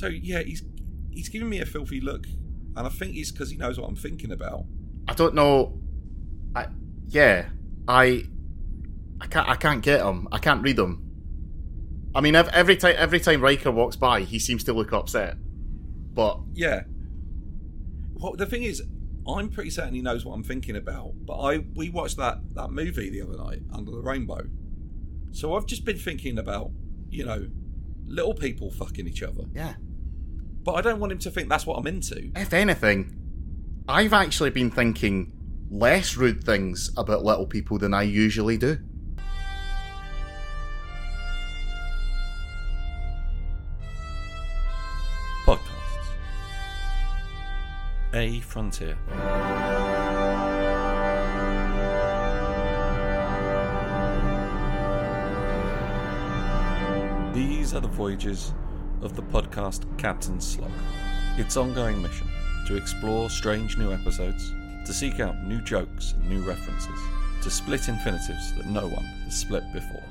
So yeah, he's he's giving me a filthy look, and I think it's because he knows what I'm thinking about. I don't know. I yeah, I I can't I can't get him. I can't read him. I mean, every time every time Riker walks by, he seems to look upset. But Yeah. Well, the thing is, I'm pretty certain he knows what I'm thinking about. But I we watched that that movie the other night, Under the Rainbow. So I've just been thinking about, you know, little people fucking each other. yeah, But I don't want him to think that's what I'm into. if anything, I've actually been thinking less rude things about little people than I usually do. Podcasts. A Frontier. These are the voyages of the podcast Captain Slug. Its ongoing mission to explore strange new episodes, to seek out new jokes and new references, to split infinitives that no one has split before.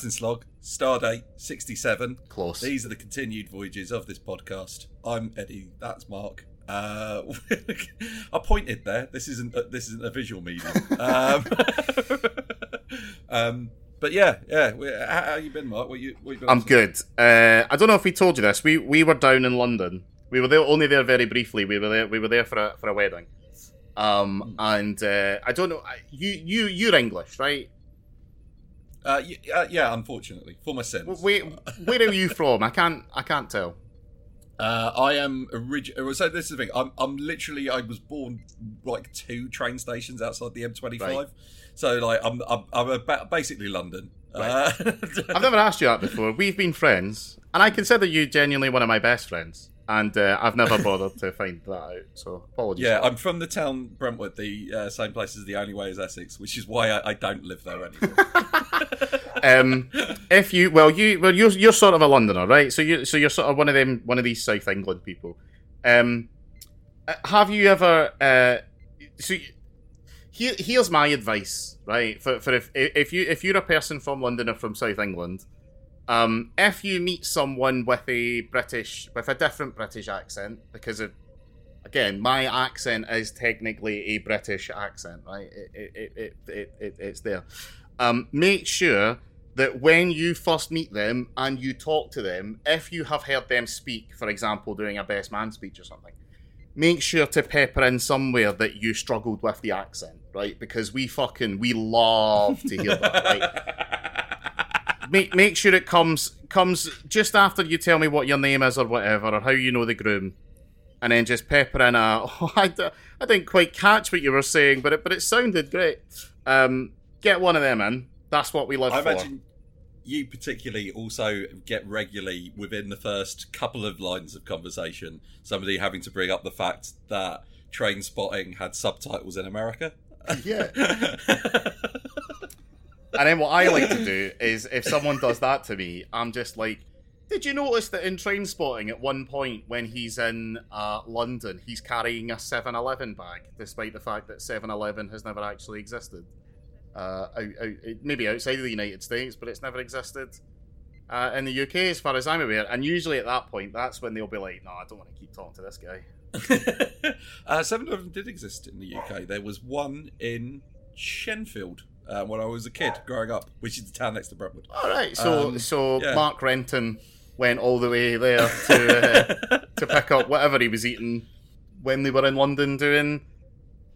Captain Slog, Stardate 67. Close. These are the continued voyages of this podcast. I'm Eddie. That's Mark. Uh, I pointed there. This isn't a, this isn't a visual medium. um, um, but yeah, yeah. How, how you been, Mark? What you? What you been I'm good. Uh, I don't know if we told you this. We we were down in London. We were there only there very briefly. We were there. We were there for a for a wedding. Um, and uh, I don't know. You you you're English, right? Uh, y- uh, yeah, unfortunately, for my sins. Where where are you from? I can't I can't tell. Uh, I am original. So this is the thing. I'm, I'm literally. I was born like two train stations outside the M25. Right. So like I'm I'm, I'm about, basically London. Uh, I've never asked you that before. We've been friends, and I consider you genuinely one of my best friends. And uh, I've never bothered to find that out. So apologies. yeah, I'm from the town Brentwood, the uh, same place as the only way is Essex, which is why I, I don't live there anymore. um, if you well, you well, you're you're sort of a Londoner, right? So you so you're sort of one of them, one of these South England people. Um, uh, have you ever? Uh, so here, here's my advice, right? For for if if you if you're a person from London or from South England, um, if you meet someone with a British with a different British accent, because of again, my accent is technically a British accent, right? It it it it, it, it it's there. Um, make sure that when you first meet them and you talk to them, if you have heard them speak, for example, doing a best man speech or something, make sure to pepper in somewhere that you struggled with the accent, right? Because we fucking we love to hear that, right? make make sure it comes comes just after you tell me what your name is or whatever or how you know the groom, and then just pepper in a. Oh, I, d- I didn't quite catch what you were saying, but it but it sounded great. Um, get one of them in. That's what we live I for. imagine you particularly also get regularly within the first couple of lines of conversation somebody having to bring up the fact that train spotting had subtitles in America. Yeah. And then what I like to do is if someone does that to me, I'm just like, did you notice that in train spotting at one point when he's in uh, London, he's carrying a 7 Eleven bag, despite the fact that 7 Eleven has never actually existed? Uh, out, out, maybe outside of the United States, but it's never existed uh, in the UK as far as I'm aware. And usually at that point, that's when they'll be like, no, I don't want to keep talking to this guy. uh, 7 Eleven did exist in the UK. There was one in Shenfield uh, when I was a kid growing up, which is the town next to Brentwood. All right, so Um, so yeah. Mark Renton went all the way there to uh, to pick up whatever he was eating when they were in London doing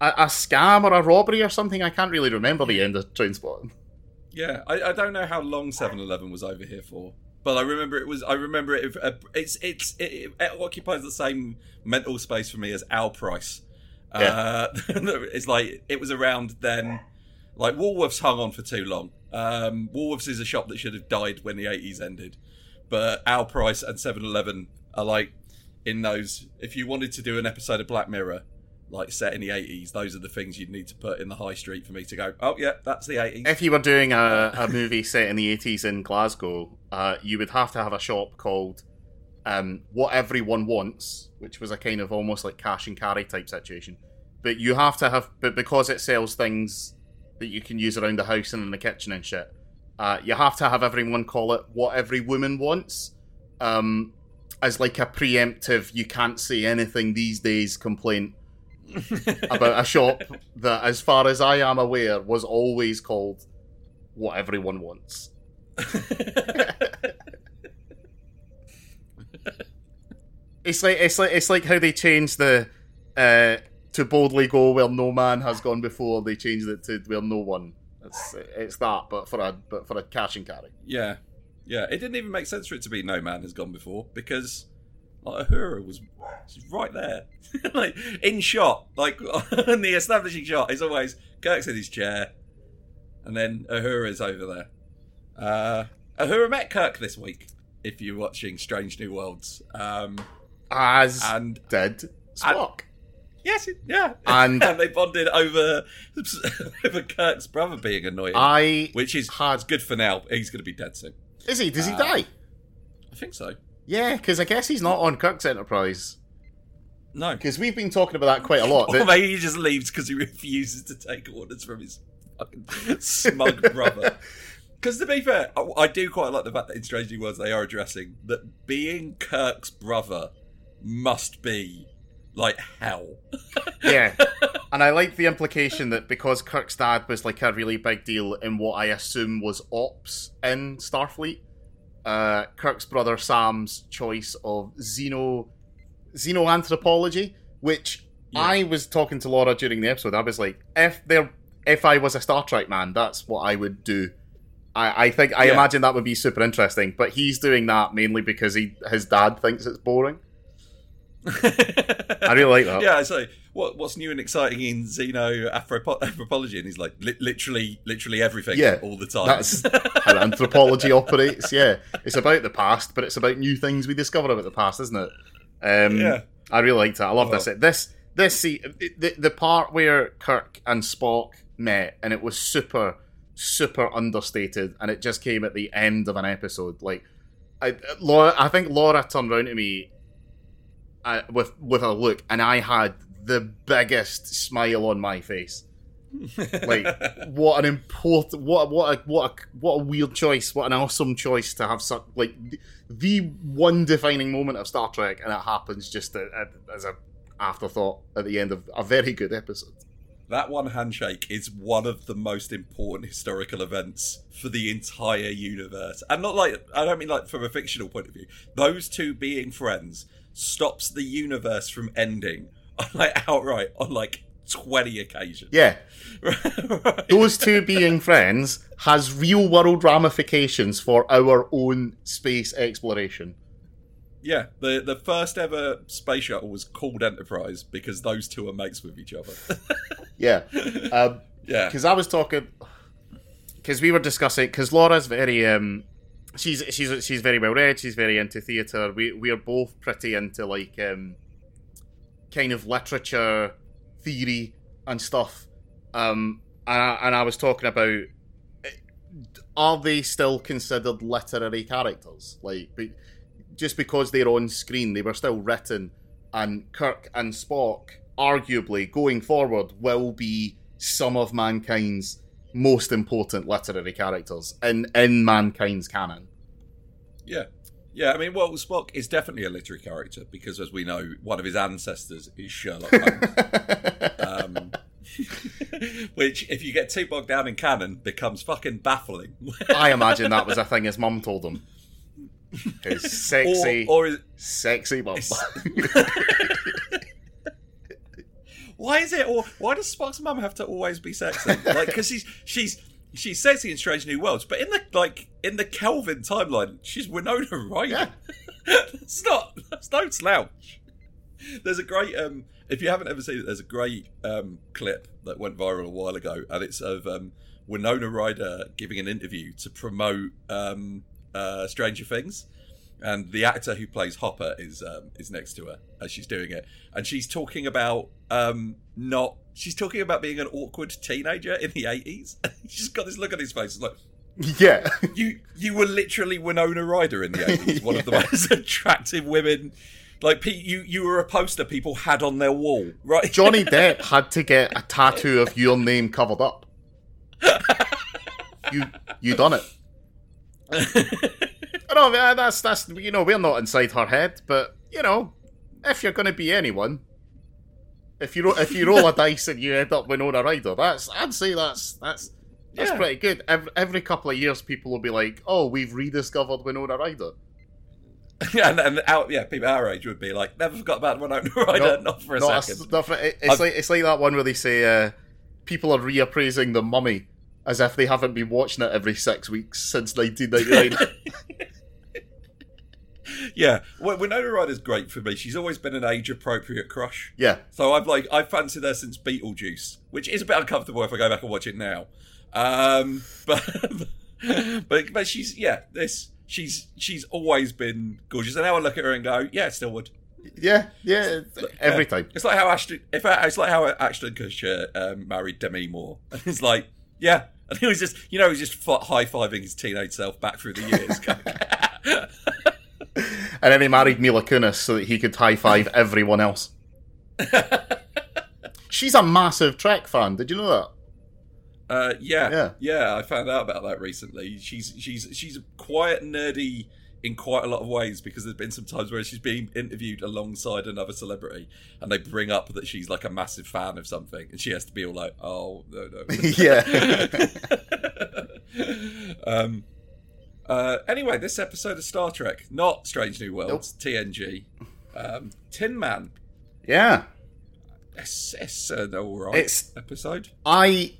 a, a scam or a robbery or something. I can't really remember the end of Trainspotting. Yeah, I, I don't know how long 7-Eleven was over here for, but I remember it was. I remember it. Uh, it's it's it, it occupies the same mental space for me as Al Price. Uh, it's like it was around then. Like Woolworths hung on for too long. Um, Woolworths is a shop that should have died when the 80s ended, but Al Price and 7-Eleven are like in those. If you wanted to do an episode of Black Mirror, like set in the eighties, those are the things you'd need to put in the high street for me to go. Oh yeah, that's the eighties. If you were doing a, a movie set in the eighties in Glasgow, uh, you would have to have a shop called um, "What Everyone Wants," which was a kind of almost like cash and carry type situation. But you have to have, but because it sells things that you can use around the house and in the kitchen and shit, uh, you have to have everyone call it "What Every Woman Wants." Um, as like a preemptive, you can't say anything these days complaint about a shop that, as far as I am aware, was always called what everyone wants. it's like it's like it's like how they changed the uh, to boldly go where no man has gone before. They changed it to where no one. It's it's that, but for a but for a cash and carry. Yeah, yeah. It didn't even make sense for it to be no man has gone before because like Uhura was she's right there, like in shot, like in the establishing shot. It's always Kirk's in his chair, and then Uhura's over there. Uh, Uhura met Kirk this week. If you're watching Strange New Worlds, um, As and did Spock. Yes, yeah, And- and they bonded over over Kirk's brother being annoying, I which is had good for now. He's going to be dead soon. is he? Does he Uh, die? I think so. Yeah, because I guess he's not on Kirk's Enterprise. No, Because we've been talking about that quite a lot. Or that- maybe he just leaves because he refuses to take orders from his fucking smug brother. Because to be fair, I, I do quite like the fact that in Strange New Worlds they are addressing that being Kirk's brother must be like hell. yeah, and I like the implication that because Kirk's dad was like a really big deal in what I assume was ops in Starfleet, uh, Kirk's brother Sam's choice of xeno xenoanthropology, which Yeah. I was talking to Laura during the episode. I was like, if there, if I was a Star Trek man, that's what I would do. I, I think I Yeah. imagine that would be super interesting, but he's doing that mainly because he his dad thinks it's boring. I really like that. Yeah, so what what's new and exciting in Xeno Afropo- anthropology? And he's like li- literally, literally everything, Yeah, all the time. That's how anthropology operates. Yeah, it's about the past, but it's about new things we discover about the past, isn't it? Um, Yeah. I really liked that. I love Well- this. This this see the the part where Kirk and Spock met, and it was super super understated, and it just came at the end of an episode. Like, I Laura, I think Laura turned around to me uh, with with a look, and I had the biggest smile on my face like what an important what what a what a what a weird choice what an awesome choice to have such like the, one defining moment of Star Trek and it happens just as a afterthought at the end of a very good episode That one handshake is one of the most important historical events for the entire universe. And not like, I don't mean like from a fictional point of view. Those two being friends stops the universe from ending, like outright, on like 20 occasions. yeah Right. those two being friends has real world ramifications for our own space exploration Yeah, the, the first ever space shuttle was called Enterprise because those two are mates with each other. yeah um, yeah. because I was talking because we were discussing because Laura's very um she's she's she's very well read she's very into theatre. We we are both pretty into like um kind of literature theory and stuff. Um and I, and I was talking about eh, are they still considered literary characters? Like just because they're on screen they were still written and Kirk and Spock arguably going forward will be some of mankind's most important literary characters in in mankind's canon. Yeah. Yeah, I mean, well, Spock is definitely a literary character because, as we know, one of his ancestors is Sherlock Holmes. um, which, if you get too bogged down in canon, becomes fucking baffling. I imagine that was a thing his mum told him. His sexy, or, or is, sexy mum. Why is it? Or why does Spock's mum have to always be sexy? Like, because she's she's she's sexy in Strange New Worlds, but in the like in the Kelvin timeline, she's Winona Ryder. Yeah. that's not that's no slouch. There's a great um if you haven't ever seen it, there's a great um clip that went viral a while ago, and it's of um Winona Ryder giving an interview to promote um uh Stranger Things. And the actor who plays Hopper is um, is next to her as she's doing it, and she's talking about um, not. She's talking about being an awkward teenager in the eighties. she's got this look on his face. It's like Yeah. you you were literally Winona Ryder in the eighties, one of the most attractive women. Like you, you were a poster people had on their wall, right? Johnny Depp had to get a tattoo of your name covered up. You you done it. I know that's that's you know we're not inside her head, but you know if you're going to be anyone, if you ro- if you roll a dice and you end up Winona Ryder, that's I'd say that's that's that's Yeah. pretty good. Every, every couple of years, people will be like, "Oh, we've rediscovered Winona Ryder." and and out, yeah, people our age would be like, never forgot about Winona Ryder, No, not for a Not second. not for- it- it's I've- like it's like that one where they say uh, people are reappraising the Mummy as if they haven't been watching it every six weeks since 1999. Yeah, well, Winona Ryder's great for me. She's always been an age appropriate crush. yeah, So I've like I've fancied her since Beetlejuice, which is a bit uncomfortable if I go back and watch it now. Um, but but but she's yeah this she's she's always been gorgeous, and now I look at her and go yeah still would. yeah, yeah. Every time. It's like how Ashton if I, it's like how Ashton Kutcher um, married Demi Moore, and it's like yeah, and he was just you know he was just high fiving his teenage self back through the years. And then he married Mila Kunis so that he could high five everyone else. She's a massive Trek fan. Did you know that? Uh, yeah, Yeah. yeah, I found out about that recently. She's she's she's quite nerdy in quite a lot of ways because there's been some times where she's being interviewed alongside another celebrity, and they bring up that she's like a massive fan of something, and she has to be all like, "Oh no, no." yeah. um. Uh, anyway, this episode of Star Trek, not Strange New Worlds, TNG, um, Tin Man. yeah. It's, it's an all right It's- episode. I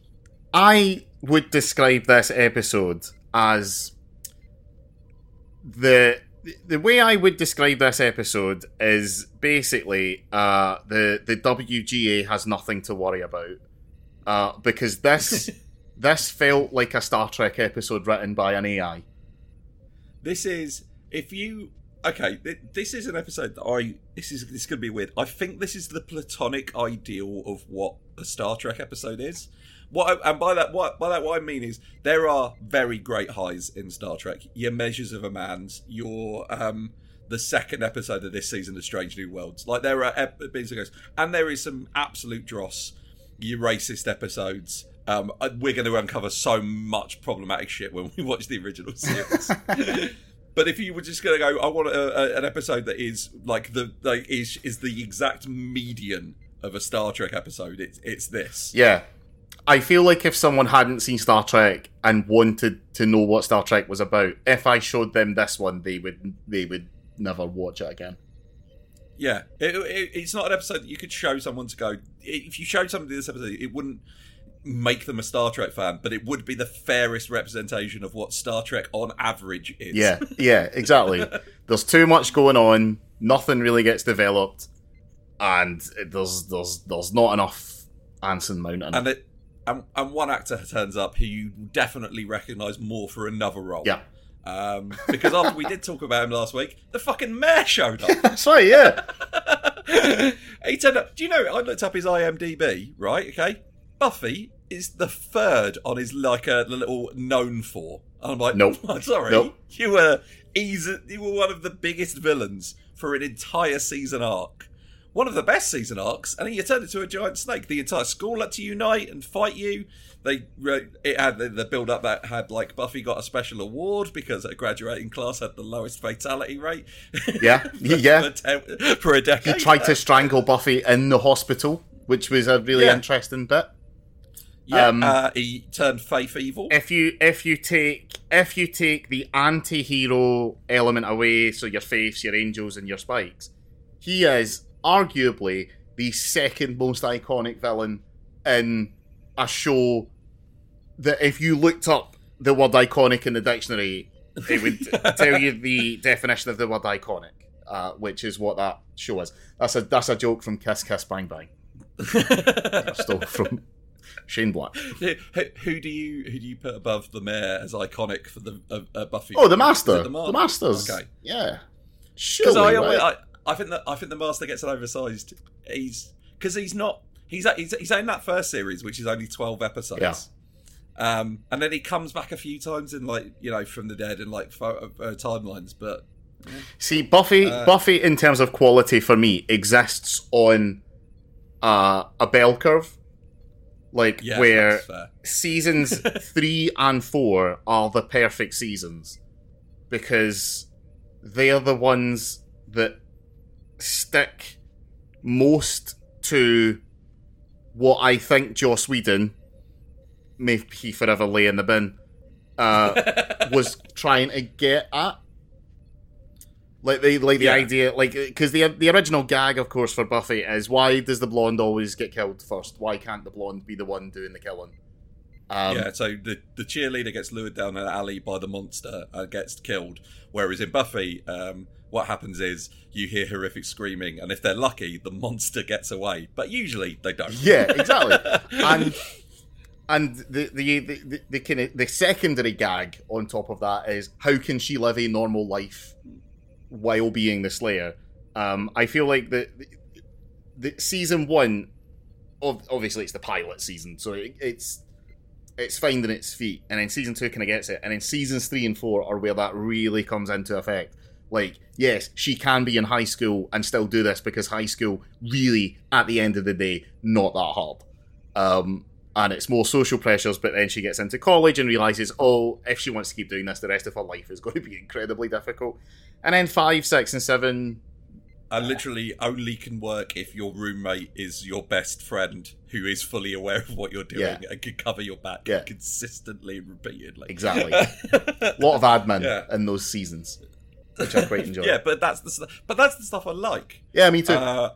I would describe this episode as the the way I would describe this episode is basically uh, the the WGA has nothing to worry about uh, because this this felt like a Star Trek episode written by an AI. This is if you okay. th- This is an episode that I. This is this to be weird. I think this is the platonic ideal of what a Star Trek episode is. What I, and by that what by that what I mean is there are very great highs in Star Trek. Your measures of a man's. Your um the second episode of this season of Strange New Worlds. Like there are ep- bits and goes, and there is some absolute dross. Your racist episodes. Um, uh, we're going to uncover so much problematic shit when we watch the original series. But if you were just going to go, I want a, a, an episode that is like the like is is the exact median of a Star Trek episode. It's it's this. Yeah. I feel like if someone hadn't seen Star Trek and wanted to know what Star Trek was about, if I showed them this one, they would they would never watch it again. Yeah, It- it- it's not an episode that you could show someone to go. If you showed somebody this episode, it wouldn't make them a Star Trek fan, but it would be the fairest representation of what Star Trek on average is. Yeah, yeah, exactly. there's too much going on. Nothing really gets developed, and there's there's there's not enough Anson Mount. and it and, and one actor turns up who you definitely recognise more for another role. Yeah, Um, because after we did talk about him last week, the fucking mayor showed up. that's right. Yeah, he turned up. Do you know? I looked up his IMDb. Right? Okay. Buffy is the third on his like a the little known for. And I'm like, Nope. I'm sorry. Nope. You were easy. You were one of the biggest villains for an entire season arc. One of the best season arcs, and then you turned into a giant snake. The entire school had to unite and fight you. They it had the, build up that had like Buffy got a special award because her graduating class had the lowest fatality rate. yeah, yeah. for, ten, for a He tried to strangle Buffy in the hospital, which was a really Yeah. interesting bit. Yeah, Um, uh, he turned faith evil. if you if you take if you take the anti-hero element away, so your faiths, your angels, and your spikes, he is arguably the second most iconic villain in a show that if you looked up the word iconic in the dictionary, it would tell you the definition of the word iconic, uh, which is what that show is. That's a that's a joke from Kiss Kiss Bang Bang. Stole from Shane Black. Who, who do you who do you put above the mayor as iconic for the uh, uh, Buffy? Oh, the master. it The, Ma- Masters. Okay. Yeah. Because I, right? I, I think that I think the master gets an oversized. He's because he's not. He's, he's he's in that first series, which is only twelve episodes. Yeah. Um, and then he comes back a few times in like you know from the dead and like photo, uh, timelines, but See, Buffy, Uh, Buffy, in terms of quality for me, exists on uh, a bell curve, like yeah, where seasons three and four are the perfect seasons because they are the ones that stick most to what I think Joss Whedon, may he forever lay in the bin, uh, was trying to get at. Like the like the Yeah. idea, like because the the original gag, of course, for Buffy is why does the blonde always get killed first? Why can't the blonde be the one doing the killing? Um, yeah, so the the cheerleader gets lured down an alley by the monster and gets killed. Whereas in Buffy, um, what happens is you hear horrific screaming, and if they're lucky, the monster gets away. But usually they don't. Yeah, exactly. and and the the the, the, the kind of the secondary gag on top of that is how can she live a normal life while being the Slayer? Um, I feel like the, the, the season one, of obviously it's the pilot season, so it, it's it's finding its feet, and then season two kind of gets it, and then seasons three and four are where that really comes into effect. Like, yes, she can be in high school and still do this because high school really, at the end of the day, not that hard. Um, and it's more social pressures, but then she gets into college and realizes, oh, if she wants to keep doing this, the rest of her life is going to be incredibly difficult. And then five, six, and seven, And literally only can work if your roommate is your best friend who is fully aware of what you're doing Yeah. and can cover your back Yeah. consistently and repeatedly. Exactly. a lot of admin Yeah. in those seasons, which I quite enjoy. yeah, but that's the st- but that's the stuff I like. yeah, me too. Uh,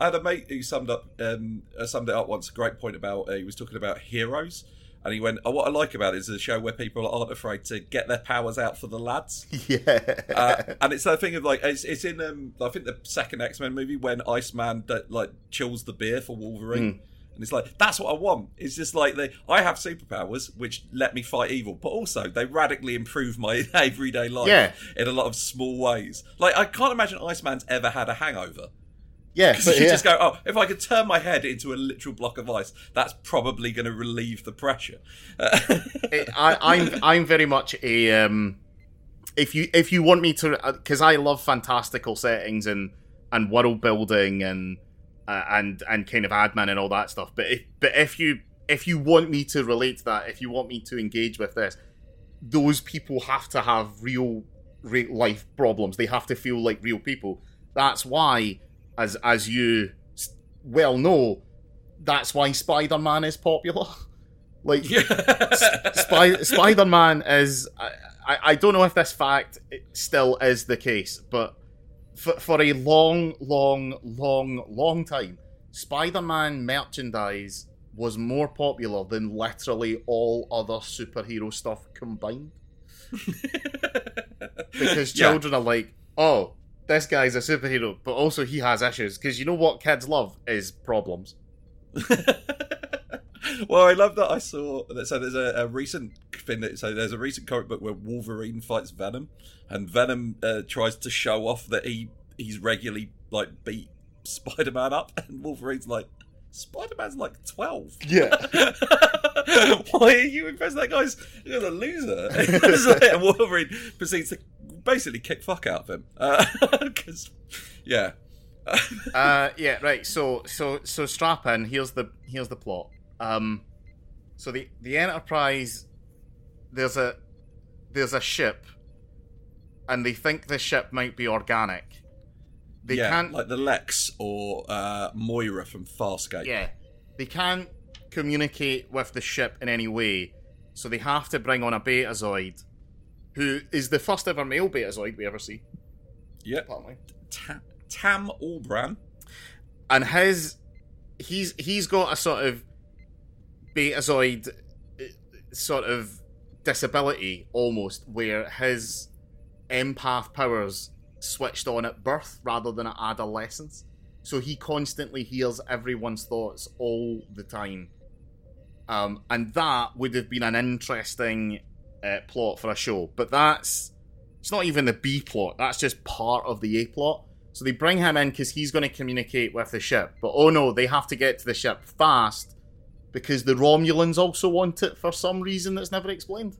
I had a mate who summed up um, uh, summed it up once. A great point about uh, he was talking about heroes, and he went, oh, "What I like about it is a show where people aren't afraid to get their powers out for the lads." yeah. Uh, and it's that thing of like it's, it's in um, I think the second X Men movie when Iceman that like chills the beer for Wolverine. Hmm. And it's like that's what I want. It's just like they, I have superpowers which let me fight evil, but also they radically improve my everyday life Yeah. in a lot of small ways. Like I can't imagine Iceman's ever had a hangover. Yeah, Because but you yeah. just go, oh, if I could turn my head into a literal block of ice, that's probably going to relieve the pressure. it- I, I'm I'm very much a um, if you if you want me to because I love fantastical settings and and world building and uh, and and kind of admin and all that stuff. But if but if you if you want me to relate to that, if you want me to engage with this, those people have to have real, real life problems. They have to feel like real people. That's why, as as you well know, that's why Spider Man is popular. Like Spy- Spider Man is. I, I, I don't know if this fact still is the case, but for, for a long, long, long, long time, Spider Man merchandise was more popular than literally all other superhero stuff combined. Because Yeah. children are like, oh, this guy's a superhero, but also he has issues. Because you know what kids love is problems. well, I love that I saw that. So there's a, a recent thing that so there's a recent comic book where Wolverine fights Venom, and Venom uh, tries to show off that he he's regularly like beat Spider Man up, and Wolverine's like. Spider Man's like 12. Yeah. Why are you impressed? That guy's you're a loser. And Wolverine proceeds to basically kick fuck out of him. Because, yeah. uh, yeah, right. So, so, so strap in. Here's the here's the plot. Um, so the the Enterprise, there's a there's a ship, and they think the ship might be organic. They yeah, can't. like the Lexx or uh, Moya from Farscape. yeah, they can't communicate with the ship in any way. So they have to bring on a Betazoid, who is the first ever male Betazoid we ever see. Yeah. Apparently. Ta- Tam Elbrun. and his he's he's got a sort of betazoid uh, sort of disability almost where his empath powers switched on at birth rather than at adolescence so he constantly hears everyone's thoughts all the time Um, and that would have been an interesting uh, plot for a show. But that's it's not even the B plot. That's just part of the A plot. So they bring him in because he's going to communicate with the ship. But oh no, they have to get to the ship fast because the Romulans also want it for some reason that's never explained.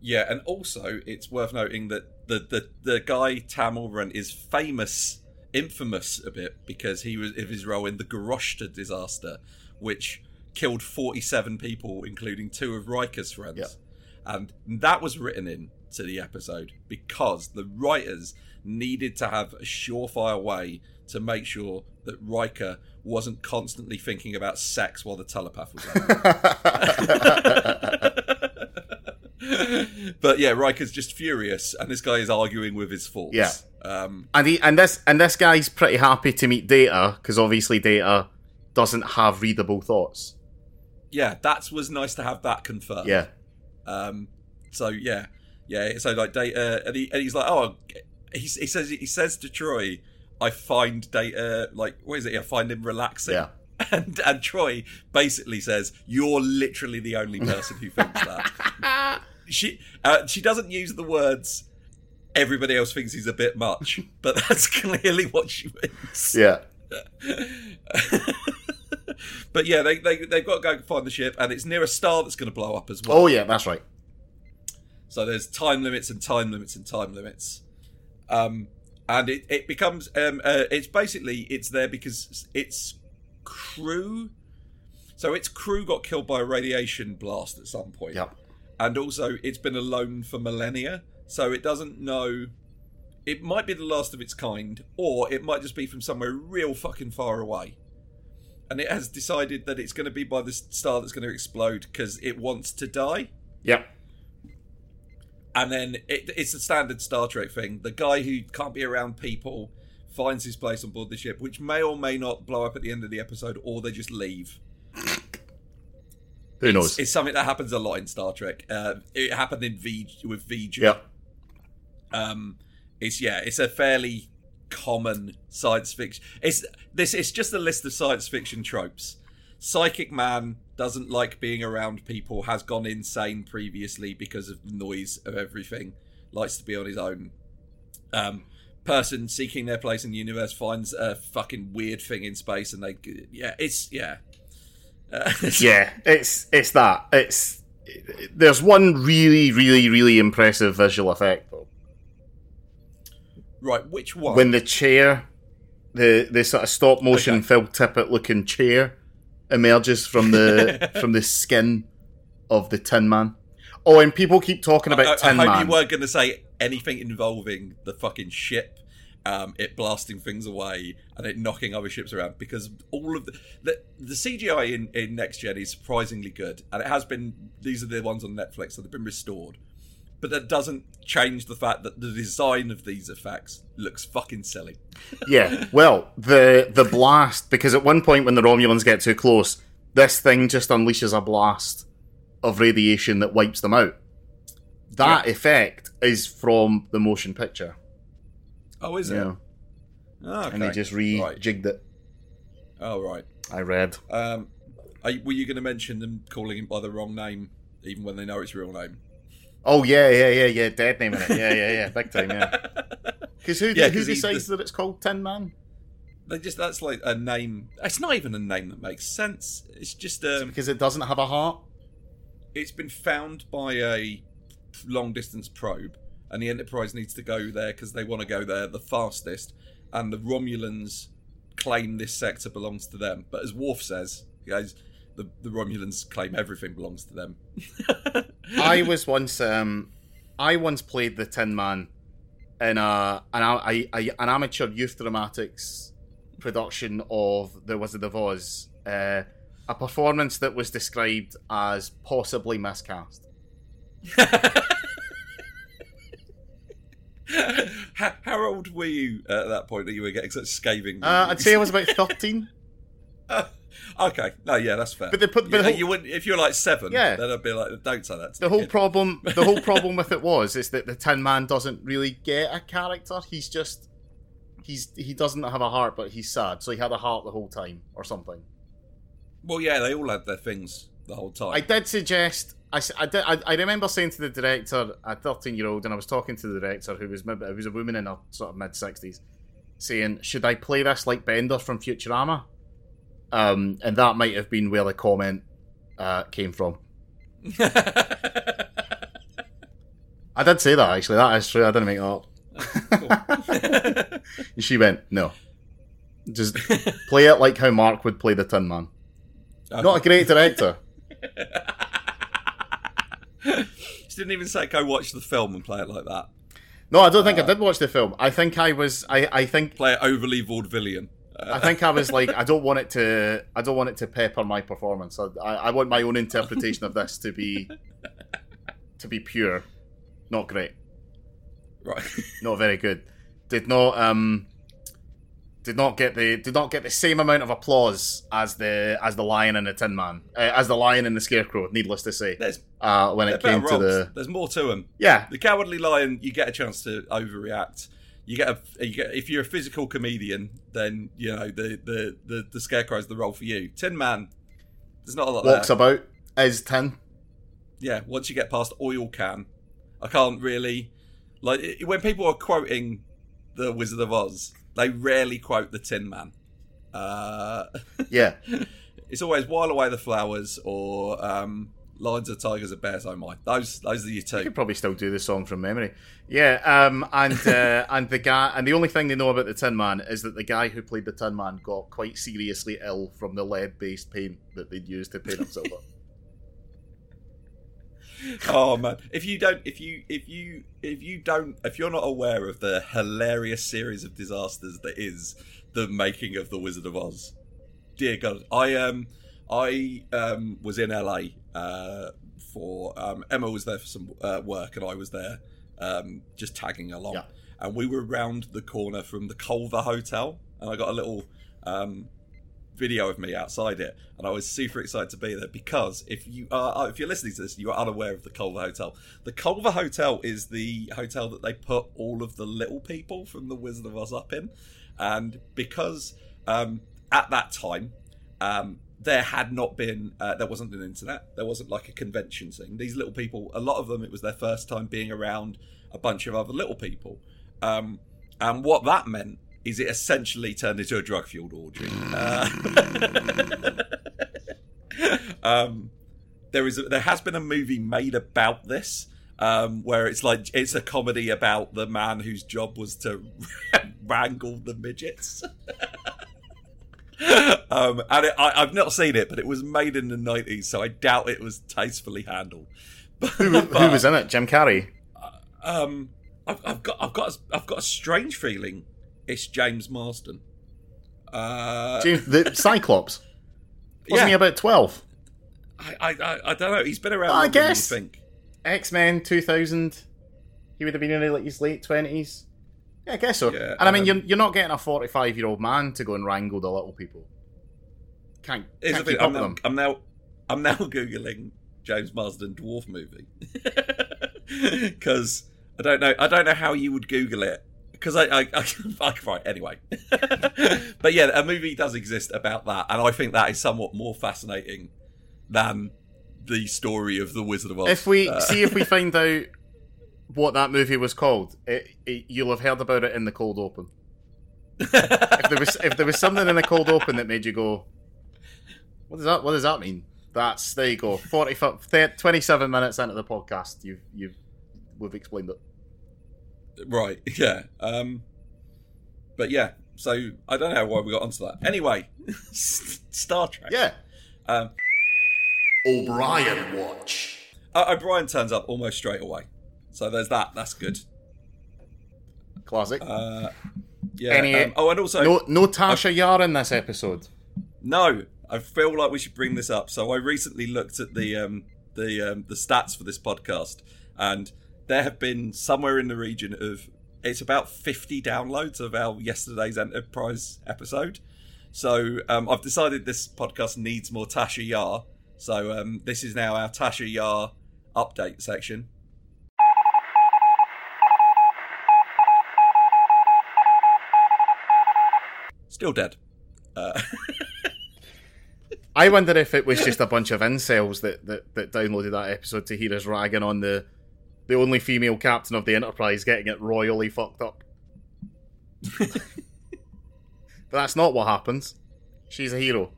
Yeah, and also it's worth noting that the the, the guy Tam Elbrun is famous, infamous a bit because he was of his role in the Ghorusda disaster, which killed forty seven people, including two of Riker's friends, Yeah. And that was written in to the episode because the writers needed to have a surefire way to make sure that Riker wasn't constantly thinking about sex while the telepath was on. but yeah, Riker's just furious, and this guy is arguing with his thoughts. Yeah. Um, and he and this and this guy's pretty happy to meet Data because obviously Data doesn't have readable thoughts. yeah, that was nice to have that confirmed. Yeah, Um, so yeah, yeah. So like data, and, he, and he's like, oh, he, he says he says to Troi, I find data like what is it? I find him relaxing. yeah. And and Troi basically says, "You're literally the only person who thinks that." she uh, she doesn't use the words. Everybody else thinks he's a bit much, but that's clearly what she means. Yeah. but yeah, they, they they've got to go find the ship, and it's near a star that's going to blow up as well. Oh yeah, that's right. So there's time limits and time limits and time limits. Um, and it, it becomes um, uh, it's basically it's there because its crew so its crew got killed by a radiation blast at some point Yep. and also it's been alone for millennia so it doesn't know it might be the last of its kind or it might just be from somewhere real fucking far away and it has decided that it's going to be by the star that's going to explode because it wants to die Yep. and then it, it's a standard Star Trek thing. The guy who can't be around people finds his place on board the ship, which may or may not blow up at the end of the episode, or they just leave. Who knows? It's something that happens a lot in Star Trek. Uh, it happened in V with V'Ger. Yep. Um, it's yeah, it's a fairly common science fiction. It's this. It's just a list of science fiction tropes. Psychic man doesn't like being around people. Has gone insane previously because of the noise of everything. Likes to be on his own. Um, person seeking their place in the universe finds a fucking weird thing in space, and they yeah, it's yeah. Uh, Yeah, it's it's that. It's there's one really, really, really impressive visual effect though. Right. Which one? When the chair, the the sort of stop motion Okay. Phil Tippett looking chair emerges from the from the skin of the Tin Man. Oh, and people keep talking about I, I Tin hope Man. you weren't going to say anything involving the fucking ship, um, it blasting things away and it knocking other ships around because all of the the, the CGI in, in Next Gen is surprisingly good, and it has been. These are the ones on Netflix that have been restored, but that doesn't change the fact that the design of these effects looks fucking silly. Yeah, well, the the blast because at one point when the Romulans get too close, this thing just unleashes a blast of radiation that wipes them out. That effect is from the motion picture. Oh, is it? Yeah, Oh, okay. and they just Right. rejigged it. Oh, right. I read. Um, are, were you going to mention them calling him by the wrong name, even when they know its real name? Oh yeah, yeah, yeah, yeah. Dead name in it. Yeah, yeah, yeah. Big time. Yeah. Because who Yeah, who decides the- that it's called Tin Man? They just that's like a name. It's not even a name that makes sense. It's just um, Because it doesn't have a heart. it's been found by a long distance probe, and the Enterprise needs to go there because they want to go there the fastest. And the Romulans claim this sector belongs to them, but as Worf says, he goes, the the Romulans claim everything belongs to them. I was once um, I once played the Tin Man in a an, a, a, an amateur youth dramatics production of The Wizard of Oz, uh, a performance that was described as possibly miscast. how, how old were you at that point that you were getting such scathing? Uh, I'd say I was about thirteen. okay, no, yeah, that's fair. But they put- you, the whole- you wouldn't if you're like seven. Yeah. then I'd be like, don't say that. To The whole kid. problem, the whole problem with it was, is that the Tin Man doesn't really get a character. He's just, he's he doesn't have a heart, but he's sad. So he had a heart the whole time, or something. Well, yeah, they all had their things. the whole time. I did suggest. I, I, did, I, I remember saying to the director, a 13 year old, and I was talking to the director who was maybe who was a woman in her sort of mid 60s, saying, Should I play this like Bender from Futurama? Um, and that might have been where the comment uh, came from. I did say that actually. That is true. I didn't make that up. And she went, No. Just play it like how Mark would play the Tin Man. Not a great director. She didn't even say go watch the film and play it like that. No, I don't think I did watch the film. I think I was. I, I think. Play it overly vaudevillian. I think I was like. I don't want it to. I don't want it to pepper my performance. I, I, want my own interpretation of this to be. To be pure, not great, Right. not very good. Did not um. Did not get the did not get the same amount of applause as the as the lion and the Tin Man, uh, as the lion and the Scarecrow. Needless to say, There's, uh, when it came to roles. the There's more to them. yeah The Cowardly Lion, you get a chance to overreact. You get a, you get if you're a physical comedian, then you know the the the, the Scarecrow's the role for you. Tin Man, there's not a lot walks there. about is tin. yeah, once you get past oil can, I can't really like it, when people are quoting the Wizard of Oz, they rarely quote the Tin Man. Uh, Yeah, it's always while away the flowers or um, lions of tigers and bears. Oh my, those those are your I You could probably still do the song from memory. Yeah, um, and uh, and the guy, and the only thing they know about the Tin Man is that the guy who played the Tin Man got quite seriously ill from the lead-based paint that they'd used to paint him silver. Oh man, if you don't, if you if you if you don't, if you're not aware of the hilarious series of disasters that is the making of the Wizard of Oz, dear God, I um I um was in LA uh for um Emma was there for some uh, work and I was there um just tagging along, Yeah. and we were round the corner from the Culver Hotel, and I got a little um video of me outside it, and I was super excited to be there because if you are if you're listening to this, you are unaware of the Culver Hotel. The Culver Hotel is the hotel that they put all of the little people from the Wizard of Oz up in, and because um, at that time. Um, there had not been, uh, there wasn't an internet, there wasn't like a convention thing. These little people, a lot of them, it was their first time being around a bunch of other little people. Um, and what that meant is it essentially turned into a drug fueled orgy. Uh, um, there is a, there has been a movie made about this um, where it's like it's a comedy about the man whose job was to wrangle the midgets. um, and it, I, I've not seen it, but it was made in the nineties, so I doubt it was tastefully handled. who, who was in it? Jim Carrey. Um, I've, I've got, I've got, a, I've got a strange feeling it's James Marsden. Uh, James, the Cyclops. Wasn't Yeah. he about twelve? I, I, I, don't know. He's been around. I longer than you guess. think. X Men two thousand. He would have been in his late twenties. Yeah, I guess so. Yeah, and I mean, um, you're, you're not getting a forty-five-year-old man to go and wrangle the little people. Can't, can't keep thing, up I'm, with now, them. I'm now, I'm now googling James Marsden dwarf movie because I don't know. I don't know how you would Google it because I, I, I, I right anyway. but yeah, a movie does exist about that, and I think that is somewhat more fascinating than the story of the Wizard of Oz. If we Uh, see if we find out what that movie was called, it, it, you'll have heard about it in the cold open. If there was if there was something in the cold open that made you go, what does that what does that mean? That's there you go. 40, 30, 27 minutes into the podcast, you've you've we've explained it. Right, yeah. Um, but yeah, so I don't know why we got onto that. Anyway, Star Trek. Yeah. Um, O'Brien watch. O- O'Brien turns up almost straight away. So there's that. That's good. Classic. Uh, yeah. Any- um, oh, and also no no Tasha Yar in this episode. no. I feel like we should bring this up. So I recently looked at the um, the um, the stats for this podcast, and there have been somewhere in the region of it's about 50 downloads of our yesterday's Enterprise episode. So um, I've decided this podcast needs more Tasha Yar. So um, this is now our Tasha Yar update section. Still dead. Uh, I wonder if it was just a bunch of incels that, that, that downloaded that episode to hear us ragging on the the only female captain of the Enterprise getting it royally fucked up. but that's not what happens. She's a hero.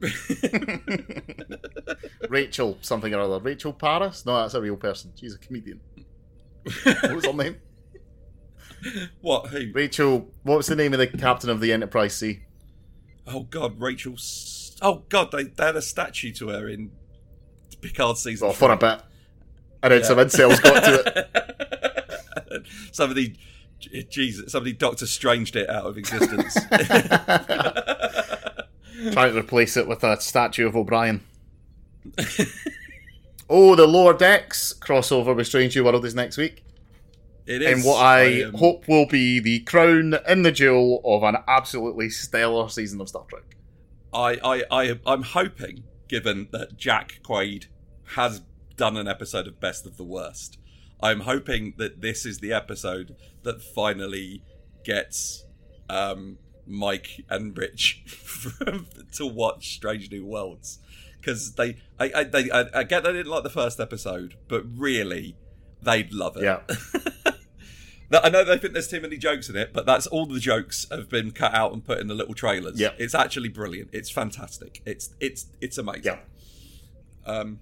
Rachel something or other. Rachel Parris? No, that's a real person. She's a comedian. what was her name? What? Who? Rachel. What was the name of the captain of the Enterprise C? Oh God, Rachel. S- Oh God, they, they had a statue to her in Picard season. Well, for a bit. And then some incels got to it. somebody, Jesus, somebody Doctor Stranged it out of existence. Trying to replace it with a statue of O'Brien. oh, the Lower Decks crossover with Strange New World is next week. It is. in what I um, hope will be the crown in the jewel of an absolutely stellar season of Star Trek. I, I, I, I'm hoping, given that Jack Quaid has done an episode of Best of the Worst, I'm hoping that this is the episode that finally gets um, Mike and Rich to watch Strange New Worlds because they, I, I, they, I, I get they didn't like the first episode, but really, they'd love it. Yeah. I know they think there's too many jokes in it, but that's all the jokes have been cut out and put in the little trailers. Yeah, It's actually brilliant. It's fantastic. It's it's it's amazing. Yeah. Um,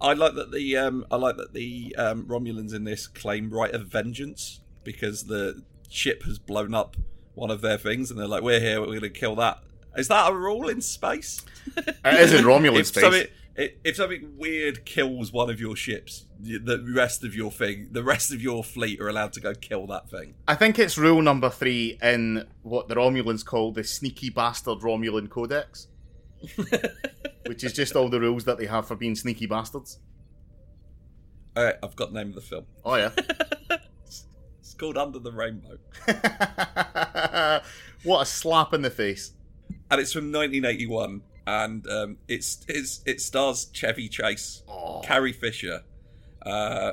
I like that the um, I like that the um, Romulans in this claim right of vengeance because the ship has blown up one of their things, and they're like, "We're here. We're going to kill that." Is that a rule in space? It is in Romulan space. Something, i- if something weird kills one of your ships, the rest of your thing, the rest of your fleet are allowed to go kill that thing. I think it's rule number three in what the Romulans call the sneaky bastard Romulan Codex, which is just all the rules that they have for being sneaky bastards. All right, I've got the name of the film. Oh, yeah. It's called Under the Rainbow, what a slap in the face. and it's from 1981, and um, it's, it's it stars Chevy Chase. Carrie Fisher, uh,